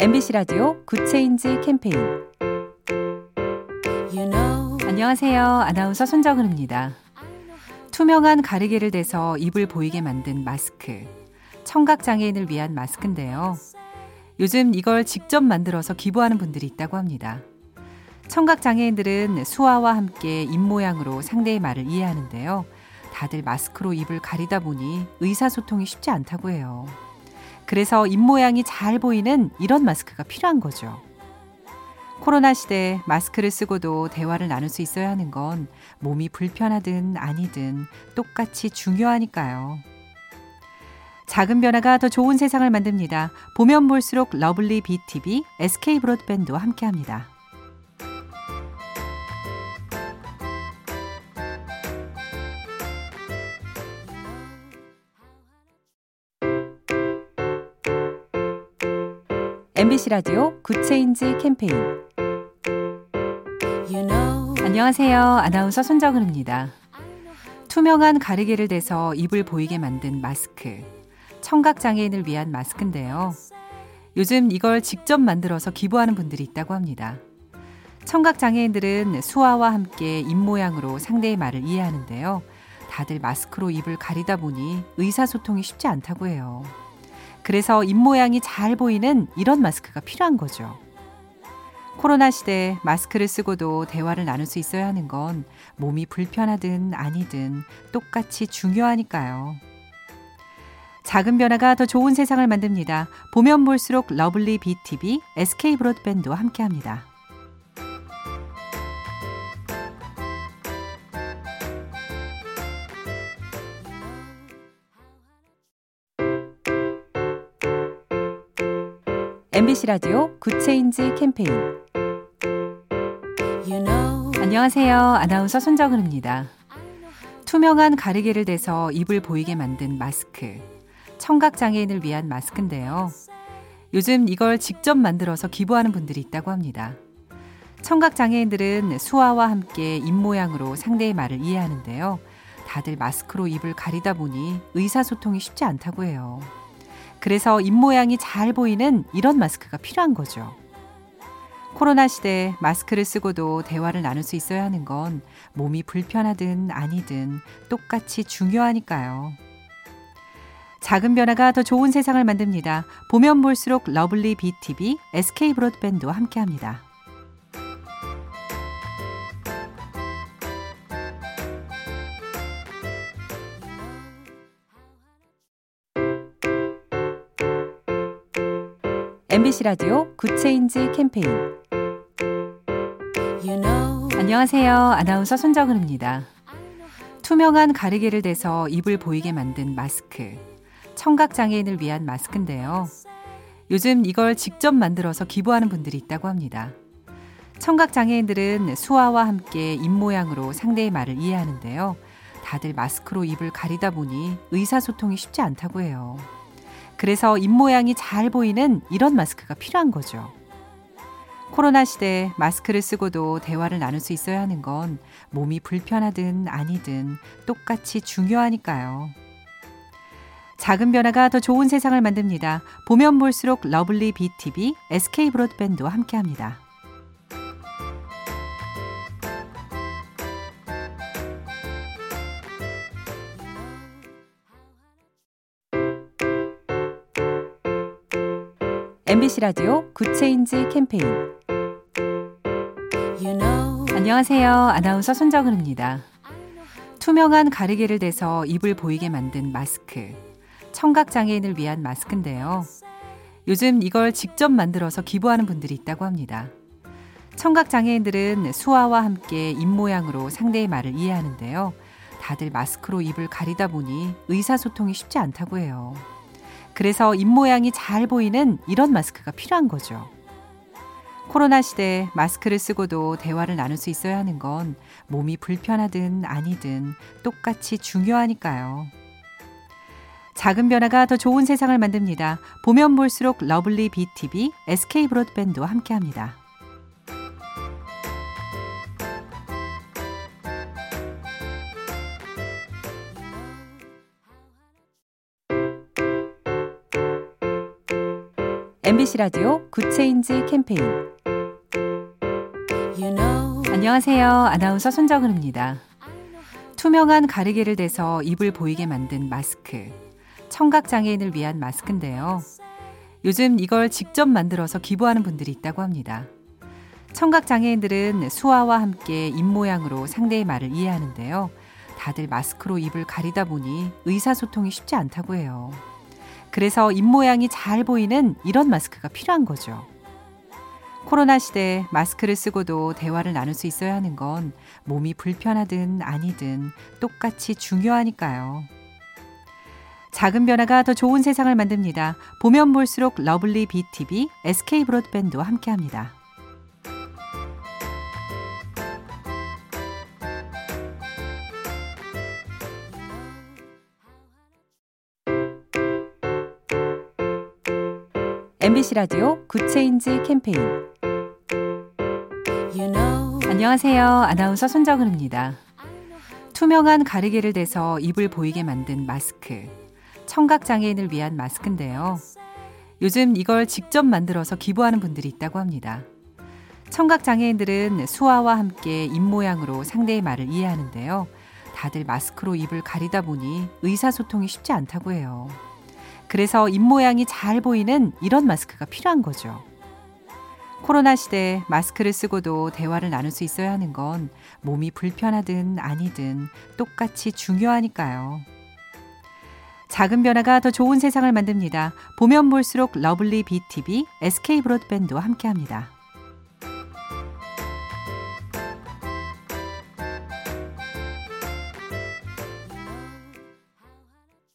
MBC 라디오 good change 캠페인 you know. 안녕하세요. 아나운서 손정은입니다. 투명한 가리개를 대서 입을 보이게 만든 마스크. 청각 장애인을 위한 마스크인데요. 요즘 이걸 직접 만들어서 기부하는 분들이 있다고 합니다. 청각 장애인들은 수화와 함께 입 모양으로 상대의 말을 이해하는데요. 다들 마스크로 입을 가리다 보니 의사소통이 쉽지 않다고 해요. 그래서 입모양이 잘 보이는 이런 마스크가 필요한 거죠. 코로나 시대에 마스크를 쓰고도 대화를 나눌 수 있어야 하는 건 몸이 불편하든 아니든 똑같이 중요하니까요. 작은 변화가 더 좋은 세상을 만듭니다. 보면 볼수록 lovely BTV, SK 브로드밴드와 함께합니다. MBC 라디오 good change 캠페인 you know. 안녕하세요. 아나운서 손정은입니다. 투명한 가리개를 대서 입을 보이게 만든 마스크. 청각 장애인을 위한 마스크인데요. 요즘 이걸 직접 만들어서 기부하는 분들이 있다고 합니다. 청각 장애인들은 수화와 함께 입 모양으로 상대의 말을 이해하는데요. 다들 마스크로 입을 가리다 보니 의사소통이 쉽지 않다고 해요. 그래서 입모양이 잘 보이는 이런 마스크가 필요한 거죠. 코로나 시대에 마스크를 쓰고도 대화를 나눌 수 있어야 하는 건 몸이 불편하든 아니든 똑같이 중요하니까요. 작은 변화가 더 좋은 세상을 만듭니다. 보면 볼수록 lovely BTV, SK 브로드밴드와 함께합니다. MBC 라디오 good change 캠페인 you know. 안녕하세요. 아나운서 손정은입니다. 투명한 가리개를 대서 입을 보이게 만든 마스크. 청각 장애인을 위한 마스크인데요. 요즘 이걸 직접 만들어서 기부하는 분들이 있다고 합니다. 청각 장애인들은 수화와 함께 입 모양으로 상대의 말을 이해하는데요. 다들 마스크로 입을 가리다 보니 의사소통이 쉽지 않다고 해요. 그래서 입모양이 잘 보이는 이런 마스크가 필요한 거죠. 코로나 시대에 마스크를 쓰고도 대화를 나눌 수 있어야 하는 건 몸이 불편하든 아니든 똑같이 중요하니까요. 작은 변화가 더 좋은 세상을 만듭니다. 보면 볼수록 lovely BTV, SK 브로드밴드와 함께합니다. MBC 라디오 good change 캠페인 you know. 안녕하세요. 아나운서 손정은입니다. 투명한 가리개를 대서 입을 보이게 만든 마스크. 청각 장애인을 위한 마스크인데요. 요즘 이걸 직접 만들어서 기부하는 분들이 있다고 합니다. 청각 장애인들은 수화와 함께 입 모양으로 상대의 말을 이해하는데요. 다들 마스크로 입을 가리다 보니 의사소통이 쉽지 않다고 해요. 그래서 입모양이 잘 보이는 이런 마스크가 필요한 거죠. 코로나 시대에 마스크를 쓰고도 대화를 나눌 수 있어야 하는 건 몸이 불편하든 아니든 똑같이 중요하니까요. 작은 변화가 더 좋은 세상을 만듭니다. 보면 볼수록 lovely BTV, SK 브로드밴드와 함께합니다. MBC 라디오 Good Change 캠페인 you know. 안녕하세요. 아나운서 손정은입니다. 투명한 가리개를 대서 입을 보이게 만든 마스크. 청각 장애인을 위한 마스크인데요. 요즘 이걸 직접 만들어서 기부하는 분들이 있다고 합니다. 청각 장애인들은 수화와 함께 입 모양으로 상대의 말을 이해하는데요. 다들 마스크로 입을 가리다 보니 의사소통이 쉽지 않다고 해요. 그래서 입모양이 잘 보이는 이런 마스크가 필요한 거죠. 코로나 시대에 마스크를 쓰고도 대화를 나눌 수 있어야 하는 건 몸이 불편하든 아니든 똑같이 중요하니까요. 작은 변화가 더 좋은 세상을 만듭니다. 보면 볼수록 lovely BTV, SK 브로드밴드와 함께합니다. MBC 라디오 Good Change 캠페인 안녕하세요. 아나운서 손정은입니다. 투명한 가리개를 대서 입을 보이게 만든 마스크. 청각 장애인을 위한 마스크인데요. 요즘 이걸 직접 만들어서 기부하는 분들이 있다고 합니다. 청각 장애인들은 수화와 함께 입 모양으로 상대의 말을 이해하는데요. 다들 마스크로 입을 가리다 보니 의사소통이 쉽지 않다고 해요. 그래서 입모양이 잘 보이는 이런 마스크가 필요한 거죠. 코로나 시대 마스크를 쓰고도 대화를 나눌 수 있어야 하는 건 몸이 불편하든 아니든 똑같이 중요하니까요. 작은 변화가 더 좋은 세상을 만듭니다. 보면 볼수록 lovely BTV, SK 브로드밴드와 함께합니다. MBC 라디오 Good Change 캠페인 you know. 안녕하세요. 아나운서 손정은입니다. 투명한 가리개를 대서 입을 보이게 만든 마스크. 청각장애인을 위한 마스크인데요. 요즘 이걸 직접 만들어서 기부하는 분들이 있다고 합니다. 청각장애인들은 수화와 함께 입모양으로 상대의 말을 이해하는데요. 다들 마스크로 입을 가리다 보니 의사소통이 쉽지 않다고 해요. 그래서 입모양이 잘 보이는 이런 마스크가 필요한 거죠. 코로나 시대 마스크를 쓰고도 대화를 나눌 수 있어야 하는 건 몸이 불편하든 아니든 똑같이 중요하니까요. 작은 변화가 더 좋은 세상을 만듭니다. 보면 볼수록 lovely BTV, SK 브로드밴드와 함께합니다.